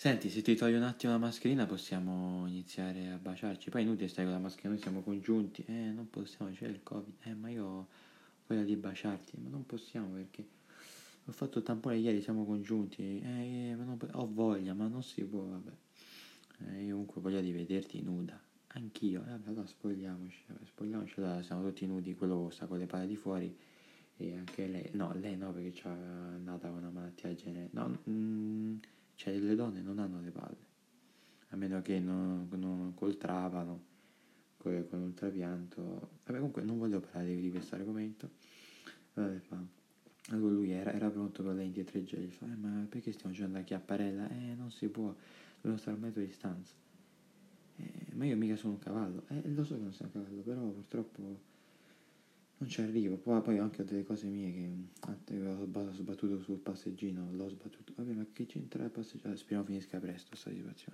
Senti, se ti togli un attimo la mascherina possiamo iniziare a baciarci. Poi è inutile stai con la mascherina, noi siamo congiunti. Eh, non possiamo, c'è il covid. Eh, ma io ho voglia di baciarti. Ma non possiamo perché ho fatto il tampone ieri, siamo congiunti. Eh, ma non, ho voglia, ma non si può, vabbè. Eh, io comunque voglio di vederti nuda. Anch'io. Eh, vabbè, allora spogliamoci. Vabbè, spogliamoci, allora siamo tutti nudi, quello sta con le palle di fuori. E anche lei, no, lei no, perché c'è nata con una malattia genere. No, mm, cioè le donne non hanno le palle, a meno che non, non col con, con un trapianto. Vabbè, comunque non voglio parlare di questo argomento. Vabbè, fa. Allora lui era, era pronto con lei e gli fa, eh, ma perché stiamo giocando a chiapparella? Eh, non si può, dobbiamo stare a un metro di distanza. Eh, ma io mica sono un cavallo. Eh, lo so che non sono un cavallo, però purtroppo non ci arrivo. Poi, poi anche ho delle cose mie che sbattuto sul passeggino, l'ho sbattuto. Vabbè, ma che c'entra il passeggino? Speriamo finisca presto questa situazione.